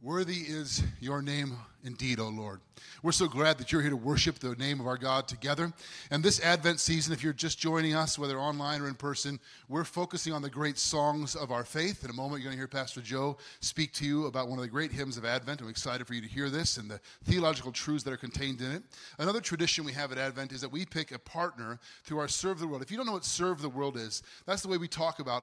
Worthy is your name indeed, O Lord. We're so glad that you're here to worship the name of our God together. And this Advent season, if you're just joining us, whether online or in person, we're focusing on the great songs of our faith. In a moment, you're going to hear Pastor Joe speak to you about one of the great hymns of Advent. I'm excited for you to hear this and the theological truths that are contained in it. Another tradition we have at Advent is that we pick a partner through our Serve the World. If you don't know what Serve the World is, that's the way we talk about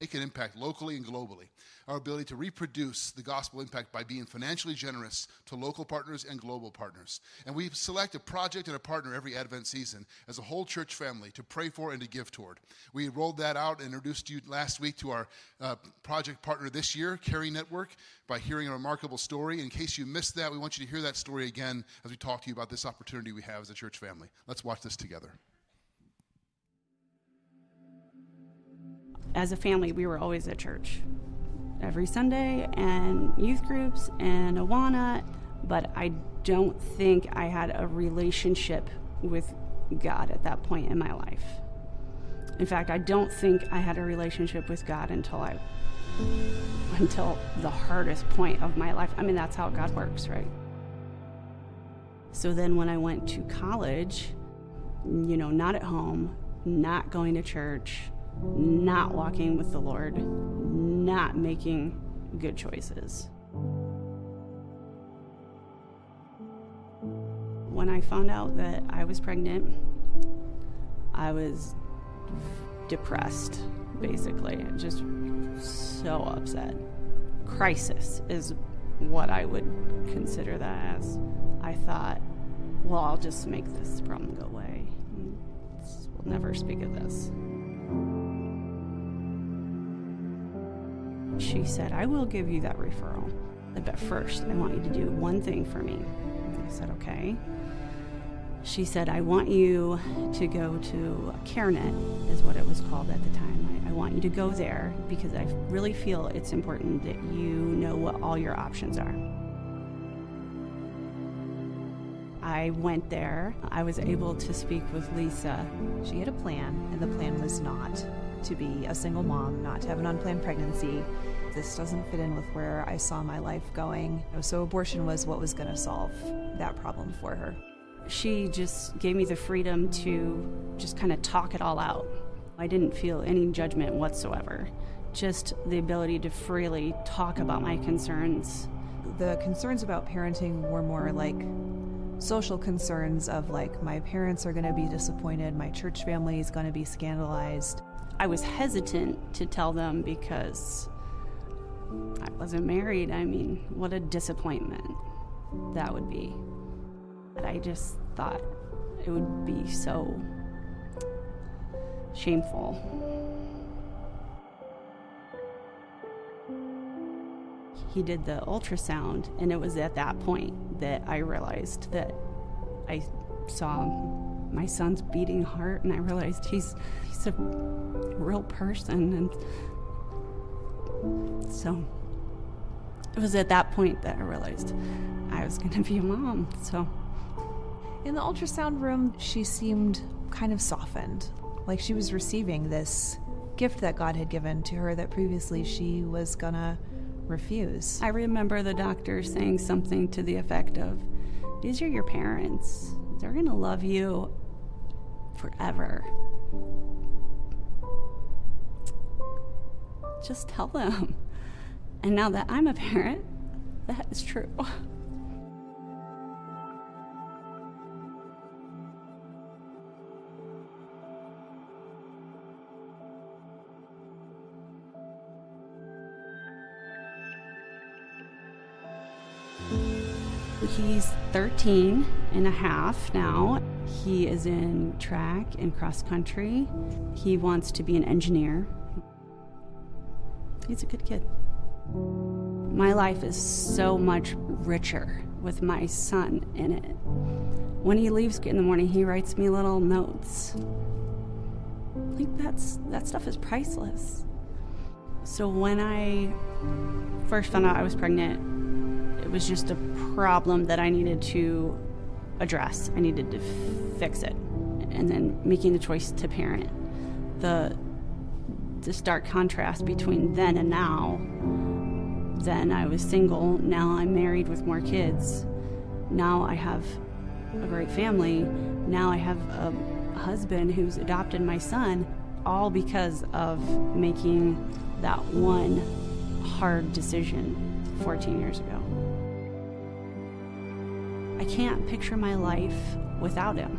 make an impact locally and globally. Our ability to reproduce the gospel impact by being financially generous to local partners and global partners. And we select a project and a partner every Advent season as a whole church family to pray for and to give toward. We rolled that out and introduced you last week to our uh, project partner this year, Caring Network, by hearing a remarkable story. In case you missed that, we want you to hear that story again as we talk to you about this opportunity we have as a church family. Let's watch this together. As a family, we were always at church every Sunday and youth groups and Awana, but I don't think I had a relationship with God at that point in my life. In fact, I don't think I had a relationship with God until I until the hardest point of my life. I mean, that's how God works, right? So then when I went to college, you know, not at home, not going to church, not walking with the Lord, not making good choices. When I found out that I was pregnant, I was depressed, basically, just so upset. Crisis is what I would consider that as. I thought, well, I'll just make this problem go away. We'll never speak of this. She said, I will give you that referral. But first, I want you to do one thing for me. I said, okay. She said, I want you to go to CareNet, is what it was called at the time. I, I want you to go there because I really feel it's important that you know what all your options are. I went there. I was able to speak with Lisa. She had a plan, and the plan was not to be a single mom, not to have an unplanned pregnancy. This doesn't fit in with where I saw my life going. So, abortion was what was going to solve that problem for her. She just gave me the freedom to just kind of talk it all out. I didn't feel any judgment whatsoever, just the ability to freely talk about my concerns. The concerns about parenting were more like social concerns of like my parents are going to be disappointed, my church family is going to be scandalized. I was hesitant to tell them because I wasn't married. I mean, what a disappointment that would be. But I just thought it would be so shameful. He did the ultrasound, and it was at that point that I realized that I saw my son's beating heart, and I realized he's he's a real person, and so it was at that point that I realized I was going to be a mom. So in the ultrasound room, she seemed kind of softened, like she was receiving this gift that God had given to her that previously she was gonna refuse. I remember the doctor saying something to the effect of, These are your parents. They're gonna love you forever. Just tell them. And now that I'm a parent, that is true. He's 13 and a half now. He is in track and cross country. He wants to be an engineer. He's a good kid. My life is so much richer with my son in it. When he leaves in the morning, he writes me little notes. Like that's that stuff is priceless. So when I first found out I was pregnant, it was just a problem that I needed to address. I needed to fix it. And then making the choice to parent. The the stark contrast between then and now Then I was single. Now I'm married with more kids. Now I have a great family. Now I have a husband who's adopted my son, all because of making that one hard decision 14 years ago. I can't picture my life without him.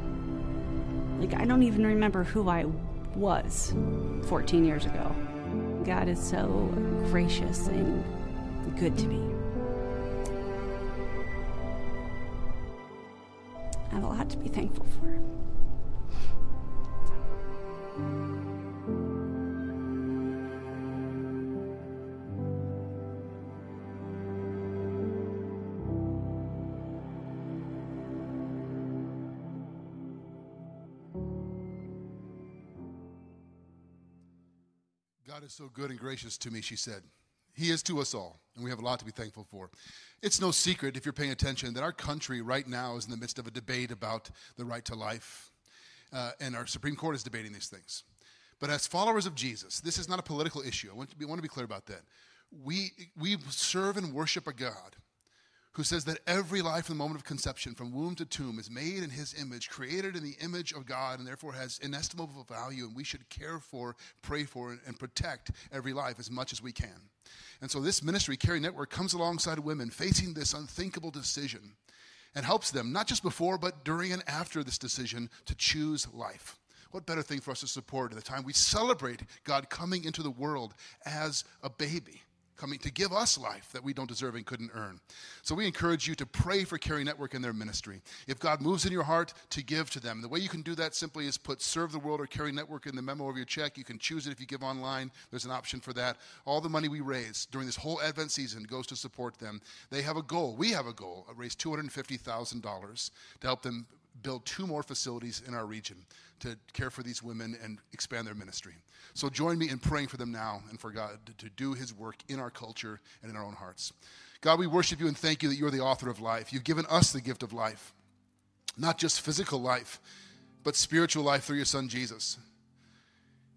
Like, I don't even remember who I was 14 years ago. God is so gracious and good to me. I have a lot to be thankful for. God is so good and gracious to me, she said. He is to us all, and we have a lot to be thankful for. It's no secret, if you're paying attention, that our country right now is in the midst of a debate about the right to life, uh, and our Supreme Court is debating these things. But as followers of Jesus, this is not a political issue. I want to be, want to be clear about that. We, we serve and worship a God who says that every life in the moment of conception, from womb to tomb, is made in his image, created in the image of God, and therefore has inestimable value, and we should care for, pray for, and protect every life as much as we can. And so this ministry, Caring Network, comes alongside women facing this unthinkable decision and helps them, not just before, but during and after this decision, to choose life. What better thing for us to support at the time we celebrate God coming into the world as a baby? Coming to give us life that we don't deserve and couldn't earn. So we encourage you to pray for Caring Network and their ministry. If God moves in your heart, to give to them. The way you can do that simply is put Serve the World or Caring Network in the memo of your check. You can choose it if you give online. There's an option for that. All the money we raise during this whole Advent season goes to support them. They have a goal. We have a goal. Raise $250,000 to help them build two more facilities in our region to care for these women and expand their ministry. So join me in praying for them now and for God to do his work in our culture and in our own hearts. God, we worship you and thank you that you're the author of life. You've given us the gift of life, not just physical life, but spiritual life through your son Jesus.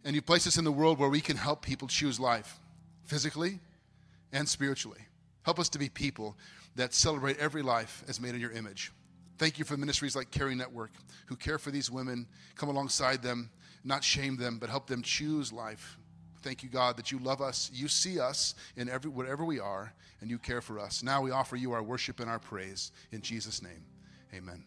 And you place us in the world where we can help people choose life physically and spiritually. Help us to be people that celebrate every life as made in your image. Thank you for ministries like Caring Network who care for these women, come alongside them, not shame them, but help them choose life. Thank you, God, that you love us. You see us in every whatever we are, and you care for us. Now we offer you our worship and our praise. In Jesus' name, amen.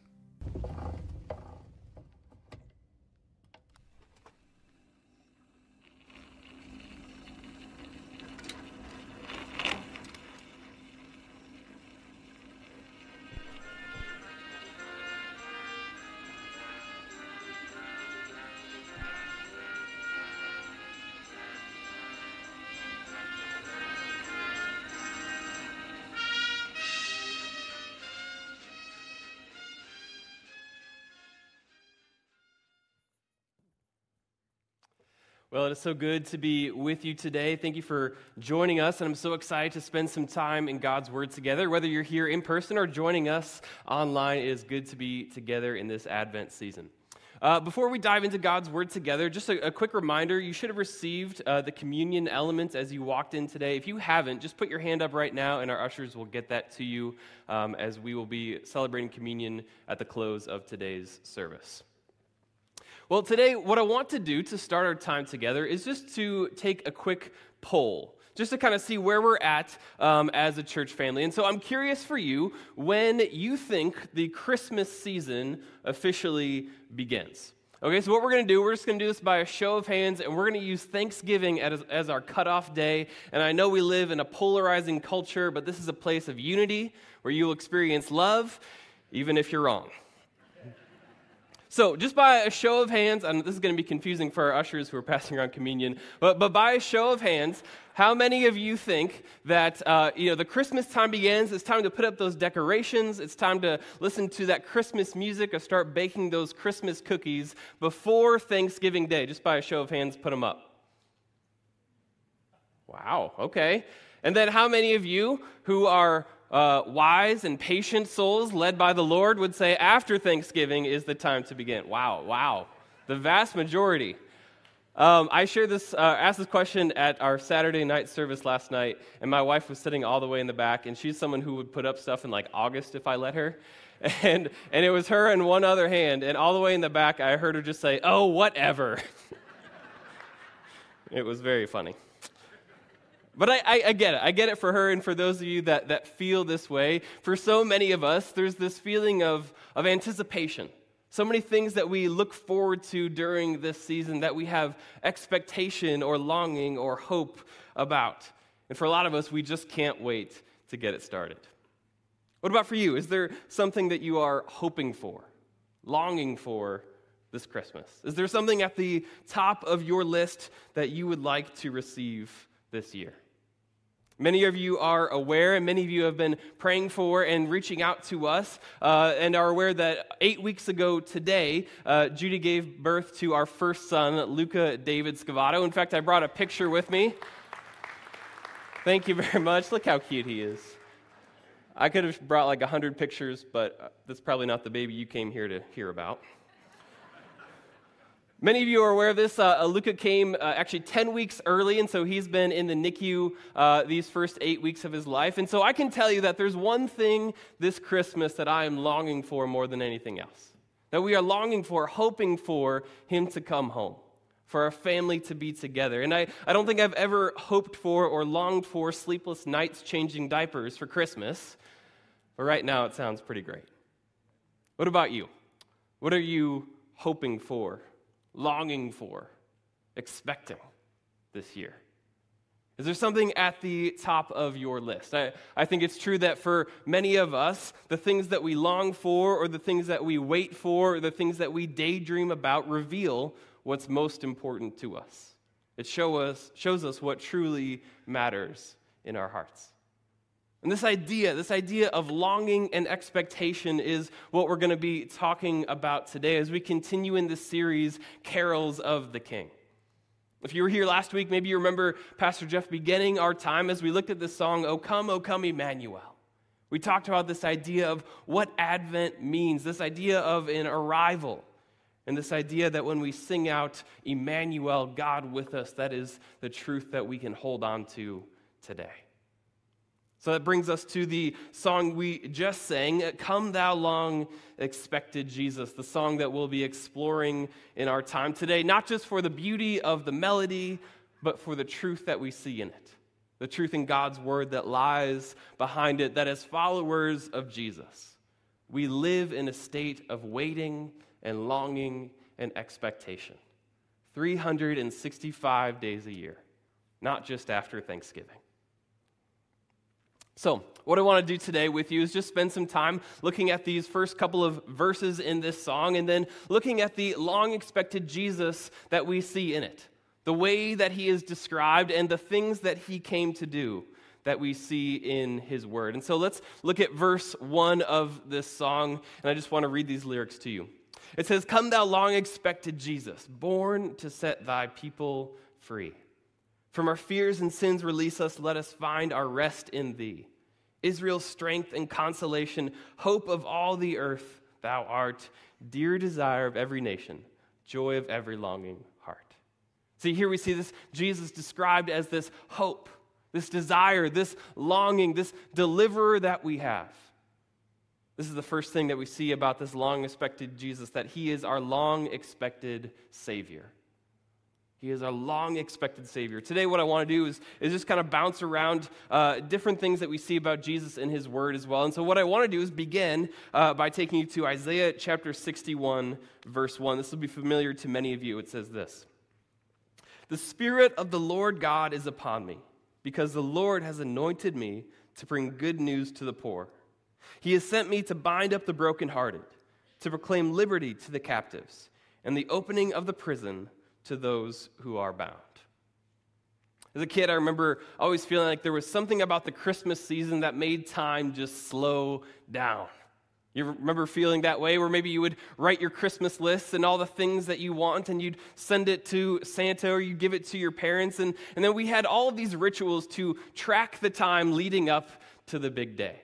Well, it is so good to be with you today. Thank you for joining us, and I'm so excited to spend some time in God's Word together. Whether you're here in person or joining us online, it is good to be together in this Advent season. Uh, before we dive into God's Word together, just a, a quick reminder you should have received uh, the communion elements as you walked in today. If you haven't, just put your hand up right now, and our ushers will get that to you um, as we will be celebrating communion at the close of today's service. Well, today, what I want to do to start our time together is just to take a quick poll, just to kind of see where we're at um, as a church family. And so I'm curious for you when you think the Christmas season officially begins. Okay, so what we're going to do, we're just going to do this by a show of hands, and we're going to use Thanksgiving as, as our cutoff day. And I know we live in a polarizing culture, but this is a place of unity where you'll experience love, even if you're wrong. So, just by a show of hands, and this is going to be confusing for our ushers who are passing around communion, but, but by a show of hands, how many of you think that uh, you know the Christmas time begins? It's time to put up those decorations. It's time to listen to that Christmas music or start baking those Christmas cookies before Thanksgiving Day. Just by a show of hands, put them up. Wow. Okay. And then, how many of you who are uh, wise and patient souls led by the Lord would say after Thanksgiving is the time to begin. Wow, wow. The vast majority. Um, I shared this, uh, asked this question at our Saturday night service last night, and my wife was sitting all the way in the back, and she's someone who would put up stuff in like August if I let her. And, and it was her and one other hand, and all the way in the back, I heard her just say, Oh, whatever. it was very funny. But I, I, I, get it. I get it for her and for those of you that, that feel this way. For so many of us, there's this feeling of, of anticipation. So many things that we look forward to during this season that we have expectation or longing or hope about. And for a lot of us, we just can't wait to get it started. What about for you? Is there something that you are hoping for, longing for this Christmas? Is there something at the top of your list that you would like to receive this year? Many of you are aware, and many of you have been praying for and reaching out to us, uh, and are aware that eight weeks ago today, uh, Judy gave birth to our first son, Luca David Scavato. In fact, I brought a picture with me. Thank you very much. Look how cute he is. I could have brought like 100 pictures, but uh, that's probably not the baby you came here to hear about. Many of you are aware of this. Uh, Luca came uh, actually 10 weeks early, and so he's been in the NICU uh, these first eight weeks of his life. And so I can tell you that there's one thing this Christmas that I am longing for more than anything else. That we are longing for, hoping for him to come home, for our family to be together. And I, I don't think I've ever hoped for or longed for sleepless nights changing diapers for Christmas, but right now it sounds pretty great. What about you? What are you hoping for? Longing for, expecting this year? Is there something at the top of your list? I, I think it's true that for many of us, the things that we long for, or the things that we wait for, or the things that we daydream about reveal what's most important to us. It show us, shows us what truly matters in our hearts. And this idea, this idea of longing and expectation is what we're going to be talking about today as we continue in this series, Carols of the King. If you were here last week, maybe you remember Pastor Jeff beginning our time as we looked at this song, O Come, O Come, Emmanuel. We talked about this idea of what Advent means, this idea of an arrival, and this idea that when we sing out Emmanuel, God with us, that is the truth that we can hold on to today. So that brings us to the song we just sang, Come Thou Long Expected Jesus, the song that we'll be exploring in our time today, not just for the beauty of the melody, but for the truth that we see in it, the truth in God's word that lies behind it, that as followers of Jesus, we live in a state of waiting and longing and expectation. 365 days a year, not just after Thanksgiving. So, what I want to do today with you is just spend some time looking at these first couple of verses in this song and then looking at the long expected Jesus that we see in it, the way that he is described, and the things that he came to do that we see in his word. And so let's look at verse one of this song, and I just want to read these lyrics to you. It says, Come, thou long expected Jesus, born to set thy people free. From our fears and sins, release us. Let us find our rest in thee. Israel's strength and consolation, hope of all the earth, thou art, dear desire of every nation, joy of every longing heart. See, here we see this Jesus described as this hope, this desire, this longing, this deliverer that we have. This is the first thing that we see about this long expected Jesus that he is our long expected Savior. He is our long expected Savior. Today, what I want to do is, is just kind of bounce around uh, different things that we see about Jesus in His Word as well. And so, what I want to do is begin uh, by taking you to Isaiah chapter 61, verse 1. This will be familiar to many of you. It says this The Spirit of the Lord God is upon me, because the Lord has anointed me to bring good news to the poor. He has sent me to bind up the brokenhearted, to proclaim liberty to the captives, and the opening of the prison to those who are bound. As a kid, I remember always feeling like there was something about the Christmas season that made time just slow down. You remember feeling that way, where maybe you would write your Christmas list and all the things that you want, and you'd send it to Santa or you'd give it to your parents. And, and then we had all of these rituals to track the time leading up to the big day.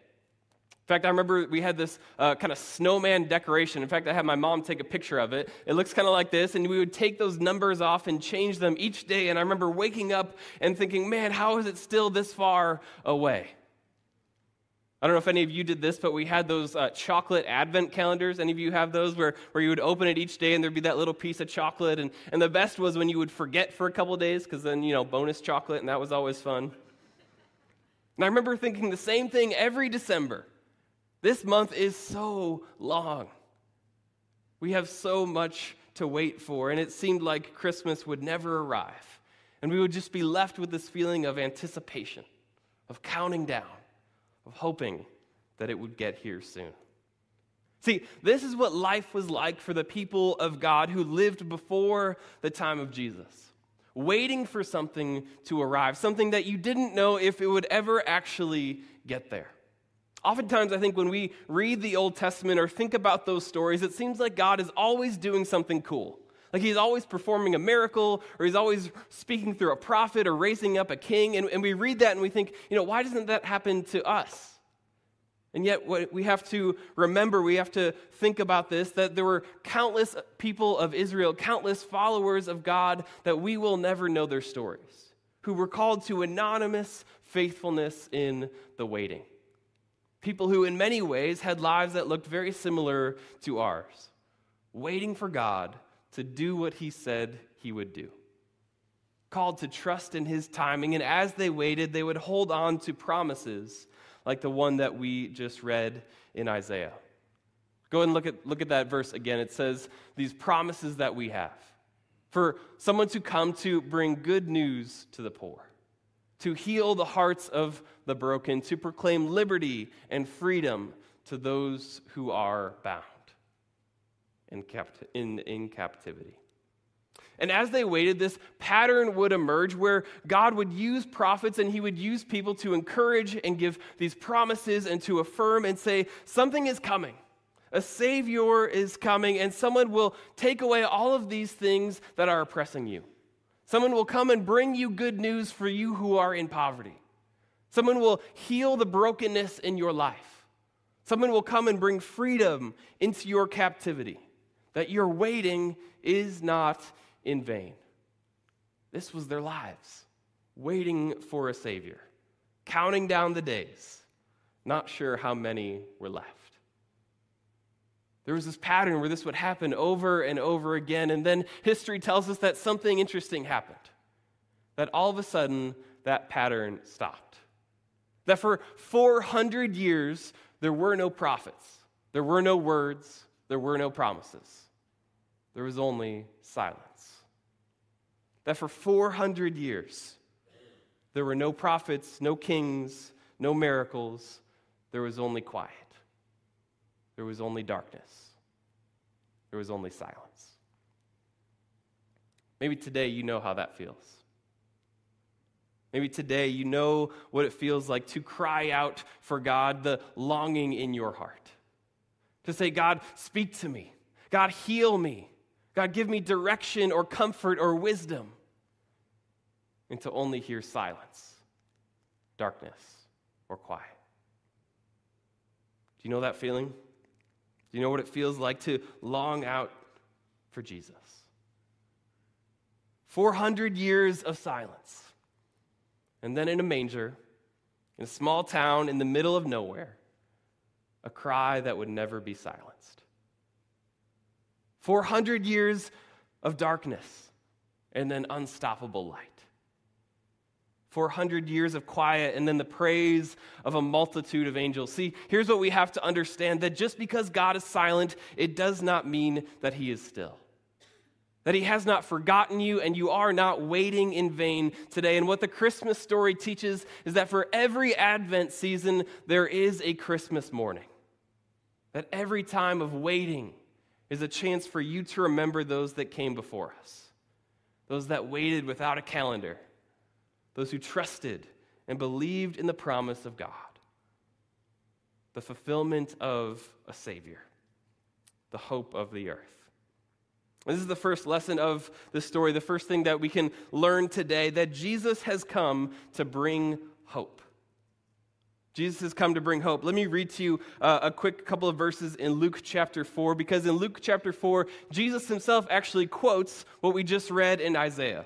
In fact, I remember we had this uh, kind of snowman decoration. In fact, I had my mom take a picture of it. It looks kind of like this, and we would take those numbers off and change them each day. And I remember waking up and thinking, man, how is it still this far away? I don't know if any of you did this, but we had those uh, chocolate advent calendars. Any of you have those where, where you would open it each day and there'd be that little piece of chocolate? And, and the best was when you would forget for a couple days because then, you know, bonus chocolate, and that was always fun. And I remember thinking the same thing every December. This month is so long. We have so much to wait for, and it seemed like Christmas would never arrive. And we would just be left with this feeling of anticipation, of counting down, of hoping that it would get here soon. See, this is what life was like for the people of God who lived before the time of Jesus, waiting for something to arrive, something that you didn't know if it would ever actually get there. Oftentimes, I think when we read the Old Testament or think about those stories, it seems like God is always doing something cool. Like he's always performing a miracle, or he's always speaking through a prophet or raising up a king. And, and we read that and we think, you know, why doesn't that happen to us? And yet, we have to remember, we have to think about this that there were countless people of Israel, countless followers of God that we will never know their stories, who were called to anonymous faithfulness in the waiting people who, in many ways, had lives that looked very similar to ours, waiting for God to do what He said He would do. Called to trust in His timing, and as they waited, they would hold on to promises like the one that we just read in Isaiah. Go and look at, look at that verse again. It says, These promises that we have for someone to come to bring good news to the poor to heal the hearts of the broken, to proclaim liberty and freedom to those who are bound in, capt- in, in captivity. And as they waited, this pattern would emerge where God would use prophets and he would use people to encourage and give these promises and to affirm and say, Something is coming. A Savior is coming, and someone will take away all of these things that are oppressing you. Someone will come and bring you good news for you who are in poverty. Someone will heal the brokenness in your life. Someone will come and bring freedom into your captivity. That your waiting is not in vain. This was their lives, waiting for a Savior, counting down the days, not sure how many were left. There was this pattern where this would happen over and over again. And then history tells us that something interesting happened. That all of a sudden, that pattern stopped. That for 400 years, there were no prophets, there were no words, there were no promises. There was only silence. That for 400 years, there were no prophets, no kings, no miracles, there was only quiet. There was only darkness, there was only silence. Maybe today you know how that feels. Maybe today you know what it feels like to cry out for God, the longing in your heart. To say, God, speak to me. God, heal me. God, give me direction or comfort or wisdom. And to only hear silence, darkness, or quiet. Do you know that feeling? Do you know what it feels like to long out for Jesus? 400 years of silence. And then in a manger, in a small town in the middle of nowhere, a cry that would never be silenced. 400 years of darkness and then unstoppable light. 400 years of quiet and then the praise of a multitude of angels. See, here's what we have to understand that just because God is silent, it does not mean that he is still. That he has not forgotten you and you are not waiting in vain today. And what the Christmas story teaches is that for every Advent season, there is a Christmas morning. That every time of waiting is a chance for you to remember those that came before us, those that waited without a calendar those who trusted and believed in the promise of God, the fulfillment of a Savior, the hope of the earth. This is the first lesson of the story, the first thing that we can learn today that Jesus has come to bring hope. Jesus has come to bring hope. Let me read to you uh, a quick couple of verses in Luke chapter 4, because in Luke chapter 4, Jesus himself actually quotes what we just read in Isaiah.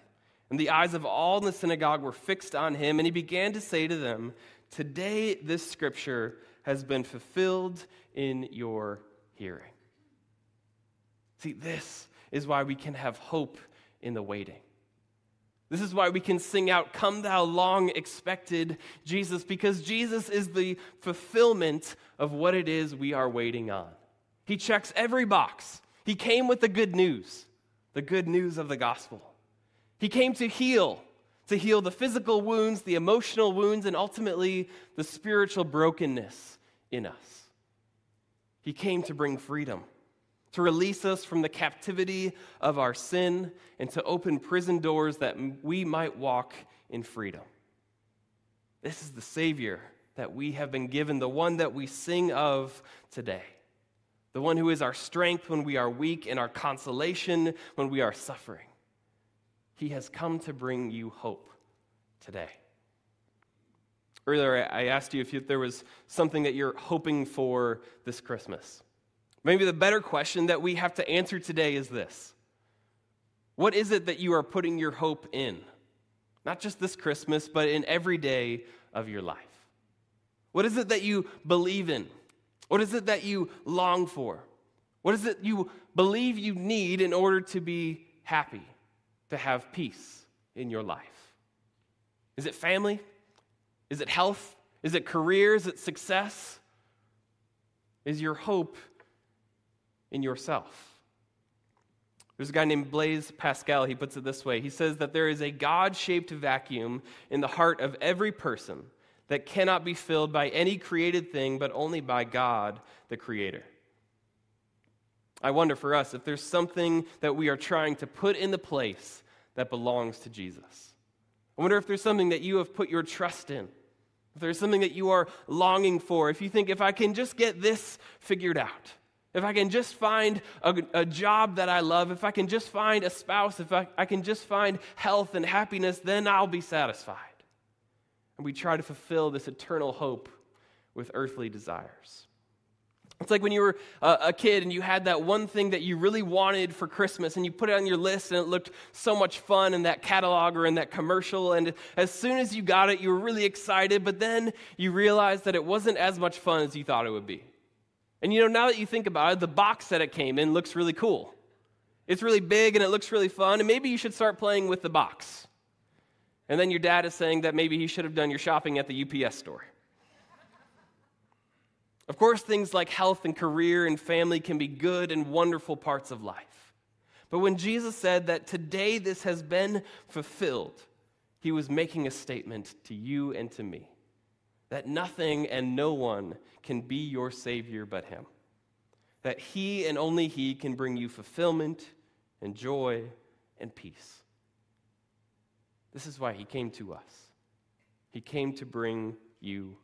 And the eyes of all in the synagogue were fixed on him, and he began to say to them, Today this scripture has been fulfilled in your hearing. See, this is why we can have hope in the waiting. This is why we can sing out, Come, thou long expected Jesus, because Jesus is the fulfillment of what it is we are waiting on. He checks every box. He came with the good news, the good news of the gospel. He came to heal, to heal the physical wounds, the emotional wounds, and ultimately the spiritual brokenness in us. He came to bring freedom to release us from the captivity of our sin, and to open prison doors that we might walk in freedom. This is the Savior that we have been given, the one that we sing of today, the one who is our strength when we are weak and our consolation when we are suffering. He has come to bring you hope today. Earlier, I asked you if there was something that you're hoping for this Christmas. Maybe the better question that we have to answer today is this What is it that you are putting your hope in? Not just this Christmas, but in every day of your life. What is it that you believe in? What is it that you long for? What is it you believe you need in order to be happy, to have peace in your life? Is it family? Is it health? Is it career? Is it success? Is your hope in yourself. There's a guy named Blaise Pascal. He puts it this way He says that there is a God shaped vacuum in the heart of every person that cannot be filled by any created thing, but only by God, the Creator. I wonder for us if there's something that we are trying to put in the place that belongs to Jesus. I wonder if there's something that you have put your trust in. If there's something that you are longing for, if you think, if I can just get this figured out, if I can just find a, a, job that I love, if I can just find a spouse, if I, I can just find health and happiness, then I'll be satisfied. And we try to fulfill this eternal hope with earthly desires. It's like when you were a, kid and you had that one thing that you really wanted for Christmas and you put it on your list and it looked so much fun in that catalog or in that commercial. And as soon as you got it, you were really excited, but then you realized that it wasn't as much fun as you thought it would be. And you know, now that you think about it, the box that it came in looks really cool. It's really big and it looks really fun, and maybe you should start playing with the box. And then your dad is saying that maybe he should have done your shopping at the UPS store. Of course, things like health and career and family can be good and wonderful parts of life. But when Jesus said that today this has been fulfilled, he was making a statement to you and to me that nothing and no one can be your Savior but Him. That He and only He can bring you fulfillment and joy and peace. This is why He came to us. He came to bring you.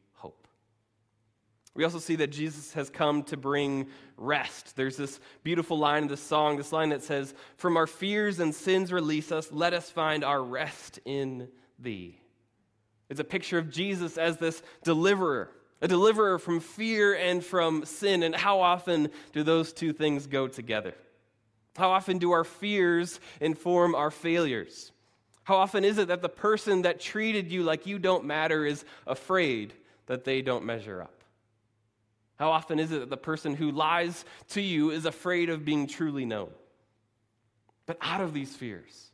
We also see that Jesus has come to bring rest. There's this beautiful line in the song, this line that says, From our fears and sins release us, let us find our rest in thee. It's a picture of Jesus as this deliverer, a deliverer from fear and from sin. And how often do those two things go together? How often do our fears inform our failures? How often is it that the person that treated you like you don't matter is afraid that they don't measure up? How often is it that the person who lies to you is afraid of being truly known? But out of these fears,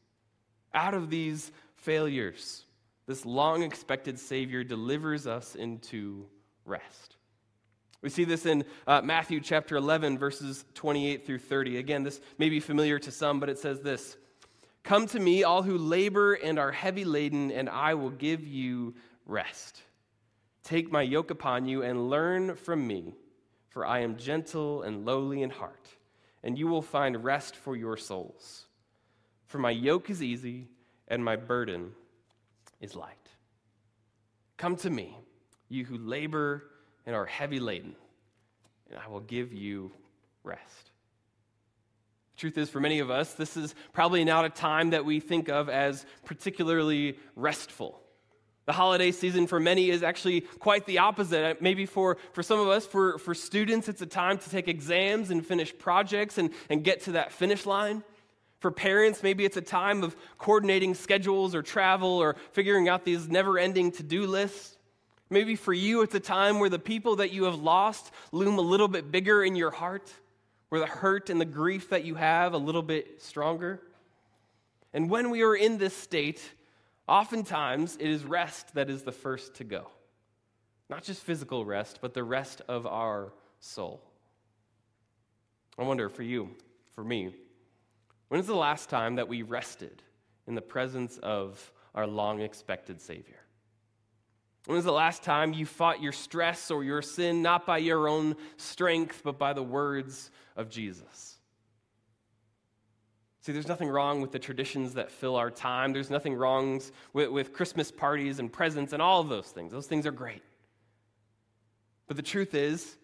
out of these failures, this long expected Savior delivers us into rest. We see this in uh, Matthew chapter 11, verses 28 through 30. Again, this may be familiar to some, but it says this Come to me, all who labor and are heavy laden, and I will give you rest. Take my yoke upon you and learn from me, for I am gentle and lowly in heart, and you will find rest for your souls. For my yoke is easy and my burden is light. Come to me, you who labor and are heavy laden, and I will give you rest. The truth is, for many of us, this is probably not a time that we think of as particularly restful. The holiday season for many is actually quite the opposite. Uh, maybe for, for some of us, for, for students, it's a time to take exams and finish projects and, and get to that finish line. For parents, maybe it's a time of coordinating schedules or travel or figuring out these never ending to do lists. Maybe for you, it's a time where the people that you have lost loom a little bit bigger in your heart where the hurt and the grief that you have a little bit stronger. And when we are in this state, oftentimes it is rest that is the first to go. Not just physical rest, but the rest of our soul. I wonder for you, for me, when is the last time that we rested in the presence of our long expected Savior? When was the last time you fought your stress or your sin not by your own strength, but by the words of Jesus? See, there's nothing wrong with the traditions that fill our time. There's nothing wrong with, with Christmas parties and presents and all of those things. Those things are great. But the truth is,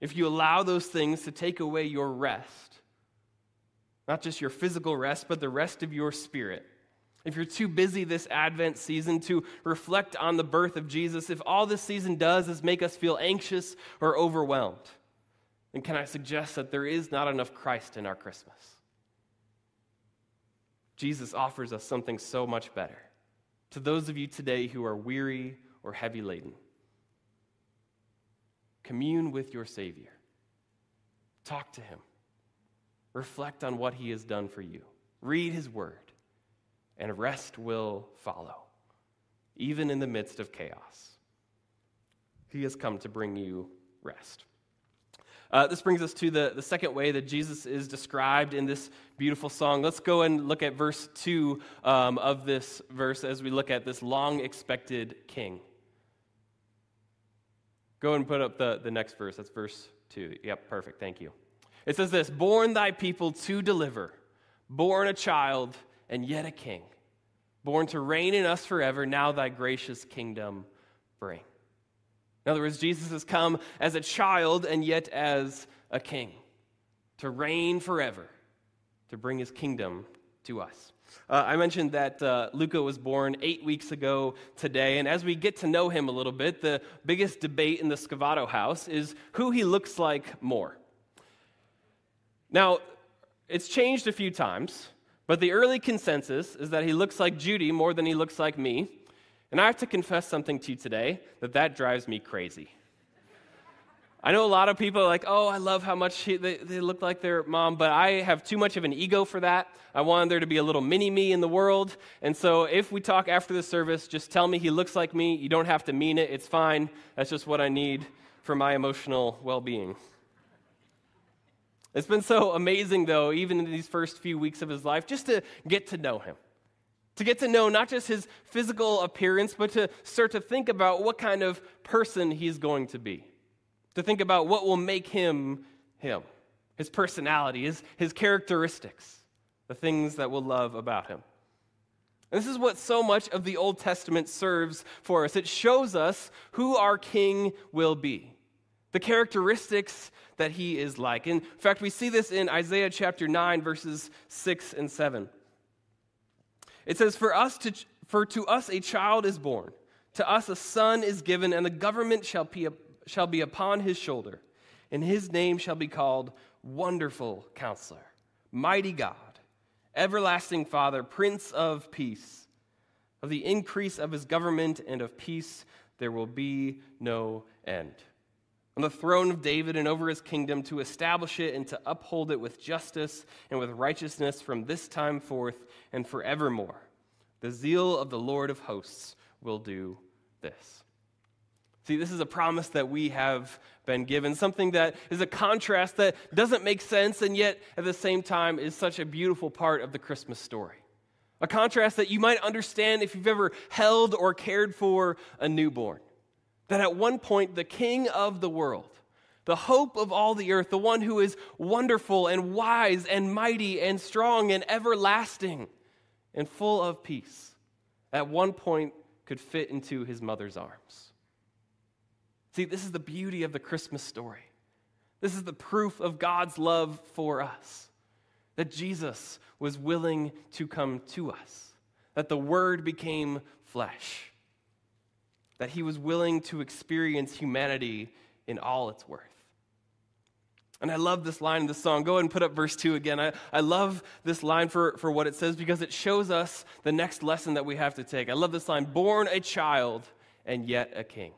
if you allow those things to take away your rest, not just your physical rest, but the rest of your spirit, if you're too busy this Advent season to reflect on the birth of Jesus, if all this season does is make us feel anxious or overwhelmed, then can I suggest that there is not enough Christ in our Christmas? Jesus offers us something so much better. To those of you today who are weary or heavy laden, commune with your Savior, talk to Him, reflect on what He has done for you, read His Word and rest will follow, even in the midst of chaos. He has come to bring you rest. Uh, this brings us to the, the second way that Jesus is described in this beautiful song. Let's go and look at verse 2 um, of this verse as we look at this long expected king. Go and put up the, the next verse. That's verse 2. Yep, perfect. Thank you. It says this Born thy people to deliver, born a child and yet a king, born to reign in us forever, now thy gracious kingdom bring. In other words, Jesus has come as a child and yet as a king to reign forever, to bring his kingdom to us. Uh, I mentioned that uh, Luca was born eight weeks ago today, and as we get to know him a little bit, the biggest debate in the Scavato house is who he looks like more. Now, it's changed a few times. But the early consensus is that he looks like Judy more than he looks like me. And I have to confess something to you today that that drives me crazy. I know a lot of people are like, oh, I love how much they, they look like their mom, but I have too much of an ego for that. I want there to be a little mini me in the world. And so if we talk after the service, just tell me he looks like me. You don't have to mean it, it's fine. That's just what I need for my emotional well being. It's been so amazing, though, even in these first few weeks of his life, just to get to know him. To get to know not just his physical appearance, but to start to think about what kind of person he's going to be. To think about what will make him him, his personality, his, his characteristics, the things that we'll love about him. And this is what so much of the Old Testament serves for us. It shows us who our king will be, the characteristics that he is like. In fact, we see this in Isaiah chapter 9, verses 6 and 7. It says, For us to for to us a child is born, to us a son is given, and the government shall be, shall be upon his shoulder, and his name shall be called Wonderful Counselor, Mighty God, Everlasting Father, Prince of Peace. Of the increase of his government and of peace there will be no end on the throne of David and over his kingdom to establish it and to uphold it with justice and with righteousness from this time forth and forevermore. The zeal of the Lord of hosts will do this. See, this is a promise that we have been given, something that is a contrast that doesn't make sense and yet at the same time is such a beautiful part of the Christmas story. A contrast that you might understand if you've ever held or cared for a newborn. That at one point, the king of the world, the hope of all the earth, the one who is wonderful and wise and mighty and strong and everlasting and full of peace, at one point could fit into his mother's arms. See, this is the beauty of the Christmas story. This is the proof of God's love for us that Jesus was willing to come to us, that the Word became flesh, that he was willing to experience humanity in all its worth. And I love this line in the song. Go ahead and put up verse 2 again. I, I love this line for, for what it says because it shows us the next lesson that we have to take. I love this line born a child and yet a king.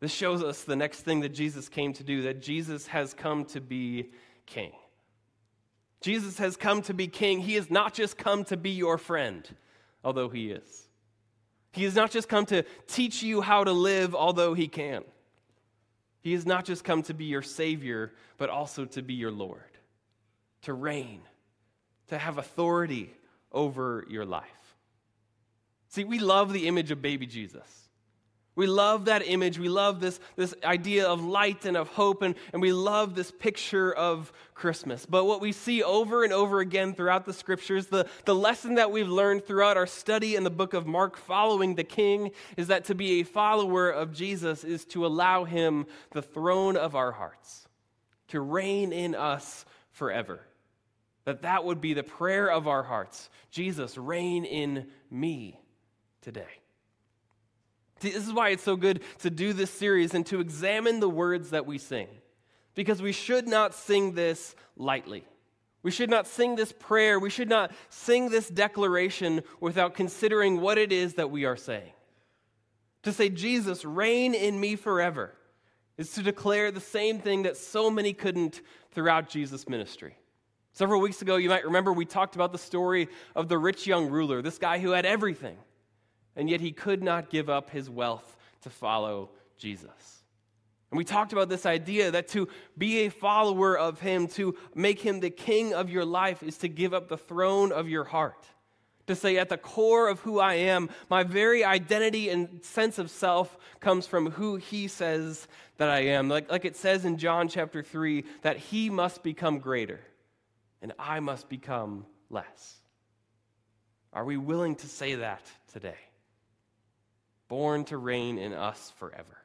This shows us the next thing that Jesus came to do, that Jesus has come to be king. Jesus has come to be king. He has not just come to be your friend, although he is. He has not just come to teach you how to live, although he can. He has not just come to be your Savior, but also to be your Lord, to reign, to have authority over your life. See, we love the image of baby Jesus. We love that image. We love this, this idea of light and of hope, and, and we love this picture of Christmas. But what we see over and over again throughout the scriptures, the, the lesson that we've learned throughout our study in the book of Mark following the King, is that to be a follower of Jesus is to allow him the throne of our hearts, to reign in us forever. That that would be the prayer of our hearts. Jesus, reign in me today. This is why it's so good to do this series and to examine the words that we sing. Because we should not sing this lightly. We should not sing this prayer. We should not sing this declaration without considering what it is that we are saying. To say, Jesus, reign in me forever, is to declare the same thing that so many couldn't throughout Jesus' ministry. Several weeks ago, you might remember we talked about the story of the rich young ruler, this guy who had everything and yet he could not give up his wealth to follow Jesus. And we talked about this idea that to be a follower of him, to make him the king of your life, is to give up the throne of your heart. To say, at the core of who I am, my very identity and sense of self comes from who he says that I am. Like, like it says in John chapter 3, that he must become greater and I must become less. Are we willing to say that today? Born to reign in us forever.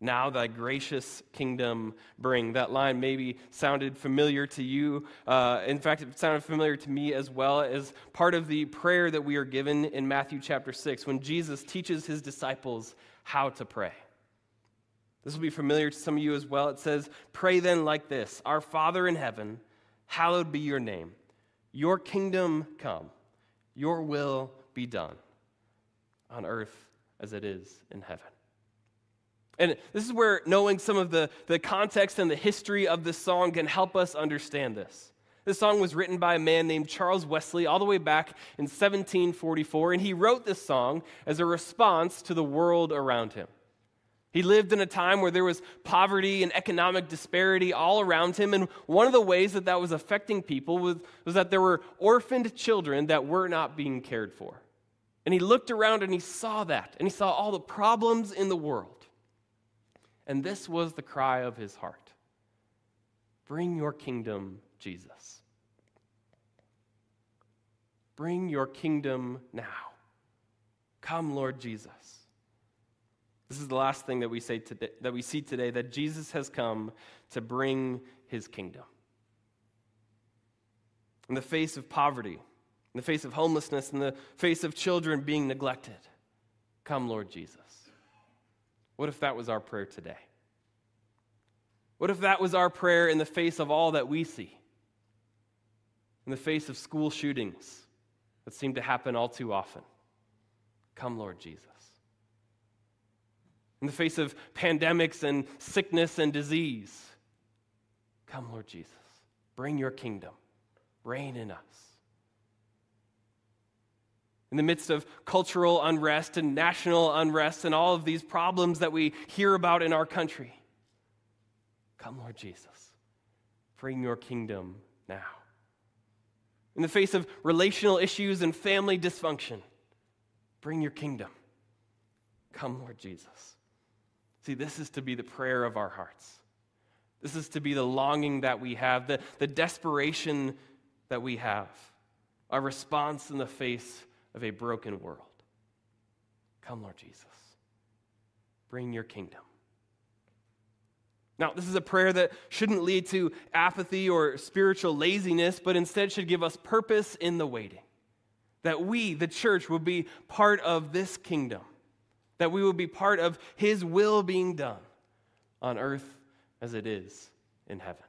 Now thy gracious kingdom bring. That line maybe sounded familiar to you. Uh, in fact, it sounded familiar to me as well as part of the prayer that we are given in Matthew chapter 6 when Jesus teaches his disciples how to pray. This will be familiar to some of you as well. It says, Pray then like this Our Father in heaven, hallowed be your name. Your kingdom come, your will be done on earth as it is in heaven. And this is where knowing some of the, the context and the history of this song can help us understand this. This song was written by a man named Charles Wesley all the way back in 1744, and he wrote this song as a response to the world around him. He lived in a time where there was poverty and economic disparity all around him, and one of the ways that that was affecting people was, was that there were orphaned children that were not being cared for. And he looked around and he saw that, and he saw all the problems in the world. And this was the cry of his heart Bring your kingdom, Jesus. Bring your kingdom now. Come, Lord Jesus. This is the last thing that we, say today, that we see today that Jesus has come to bring his kingdom. In the face of poverty, in the face of homelessness, in the face of children being neglected. Come, Lord Jesus. What if that was our prayer today? What if that was our prayer in the face of all that we see? In the face of school shootings that seem to happen all too often? Come, Lord Jesus. In the face of pandemics and sickness and disease, come, Lord Jesus. Bring your kingdom. Reign in us in the midst of cultural unrest and national unrest and all of these problems that we hear about in our country. Come, Lord Jesus, bring your kingdom now. In the face of relational issues and family dysfunction, bring your kingdom. Come, Lord Jesus. See, this is to be the prayer of our hearts. This is to be the longing that we have, the, the desperation that we have, our response in the face of a broken world. Come, Lord Jesus. Bring your kingdom. Now, this is a prayer that shouldn't lead to apathy or spiritual laziness, but instead should give us purpose in the waiting. That we, the church, will be part of this kingdom, that we will be part of His will being done on earth as it is in heaven.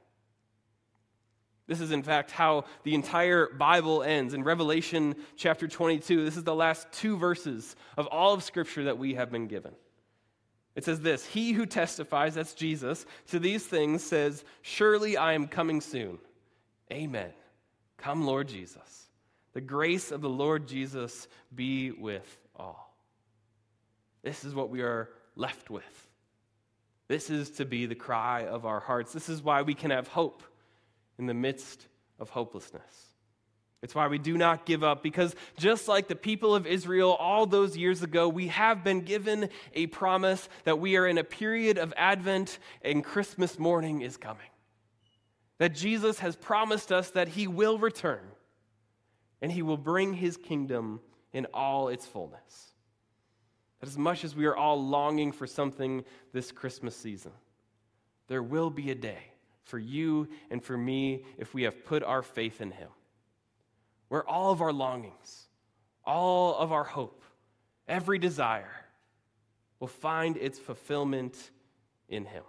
This is, in fact, how the entire Bible ends. In Revelation chapter 22, this is the last two verses of all of Scripture that we have been given. It says this He who testifies, that's Jesus, to these things says, Surely I am coming soon. Amen. Come, Lord Jesus. The grace of the Lord Jesus be with all. This is what we are left with. This is to be the cry of our hearts. This is why we can have hope in the midst of hopelessness. It's why we do not give up, because just like the people of Israel all those years ago, we have been given a promise that we are in a period of Advent and Christmas morning is coming. That Jesus has promised us that he will return and he will bring his kingdom in all its fullness. That as much as we are all longing for something this Christmas season, there will be a day for you and for me if we have put our faith in him where all of our longings, all of our hope, every desire will find its fulfillment in Him.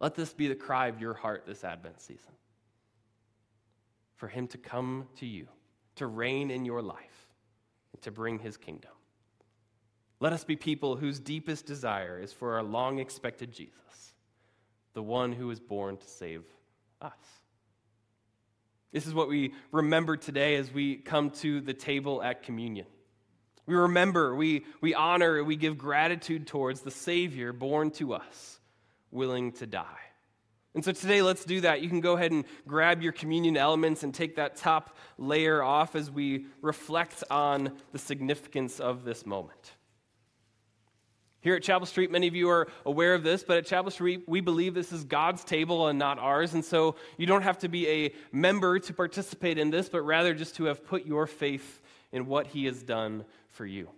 Let this be the cry of your heart this Advent season for Him to come to you, to reign in your life, and to bring His kingdom. Let us be people whose deepest desire is for our long expected Jesus, the one who was born to save us. This is what we remember today as we come to the table at communion. We remember, we, we honor, we give gratitude towards the Savior born to us, willing to die. And so today, let's do that. You can go ahead and grab your communion elements and take that top layer off as we reflect on the significance of this moment. Here at Chapel Street, many of you are aware of this, but at Chapel Street, we believe this is God's table and not ours. And so you don't have to be a member to participate in this, but rather just to have put your faith in what He has done for you.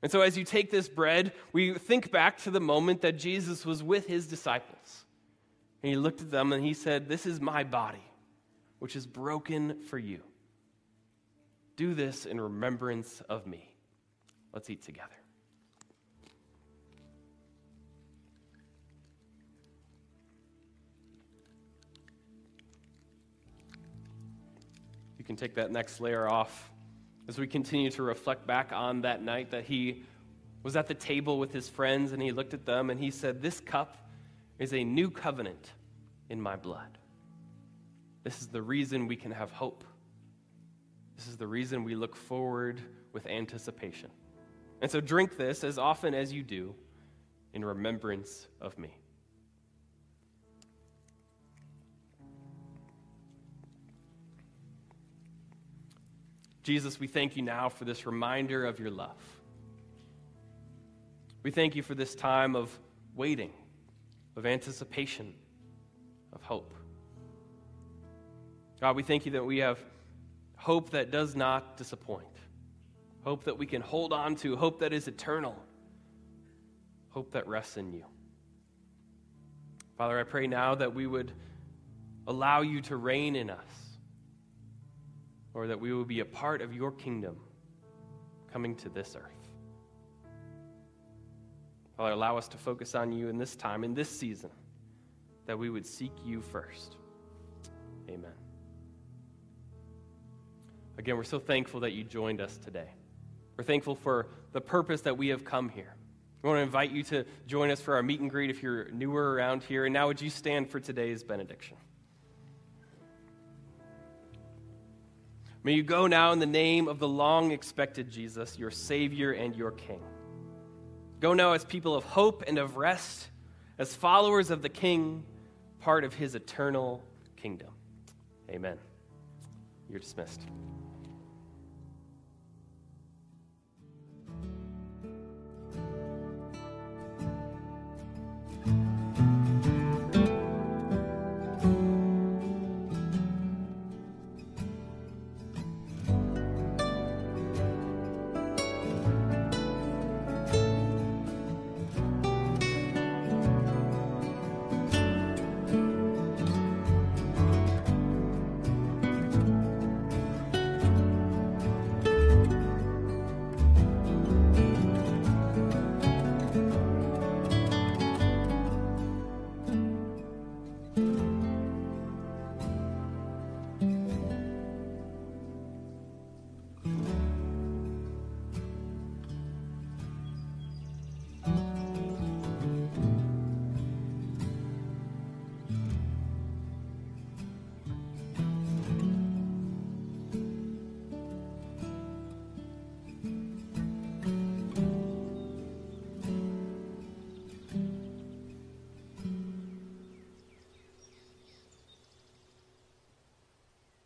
And so as you take this bread, we think back to the moment that Jesus was with His disciples. And He looked at them and He said, This is my body, which is broken for you. Do this in remembrance of me. Let's eat together. Can take that next layer off as we continue to reflect back on that night that he was at the table with his friends and he looked at them and he said, This cup is a new covenant in my blood. This is the reason we can have hope. This is the reason we look forward with anticipation. And so drink this as often as you do in remembrance of me. Jesus, we thank you now for this reminder of your love. We thank you for this time of waiting, of anticipation, of hope. God, we thank you that we have hope that does not disappoint, hope that we can hold on to, hope that is eternal, hope that rests in you. Father, I pray now that we would allow you to reign in us or that we will be a part of your kingdom coming to this earth. Father, allow us to focus on you in this time, in this season, that we would seek you first. Amen. Again, we're so thankful that you joined us today. We're thankful for the purpose that we have come here. We want to invite you to join us for our meet and greet if you're newer around here. And now, would you stand for today's benediction? May you go now in the name of the long expected Jesus, your Savior and your King. Go now as people of hope and of rest, as followers of the King, part of his eternal kingdom. Amen. You're dismissed.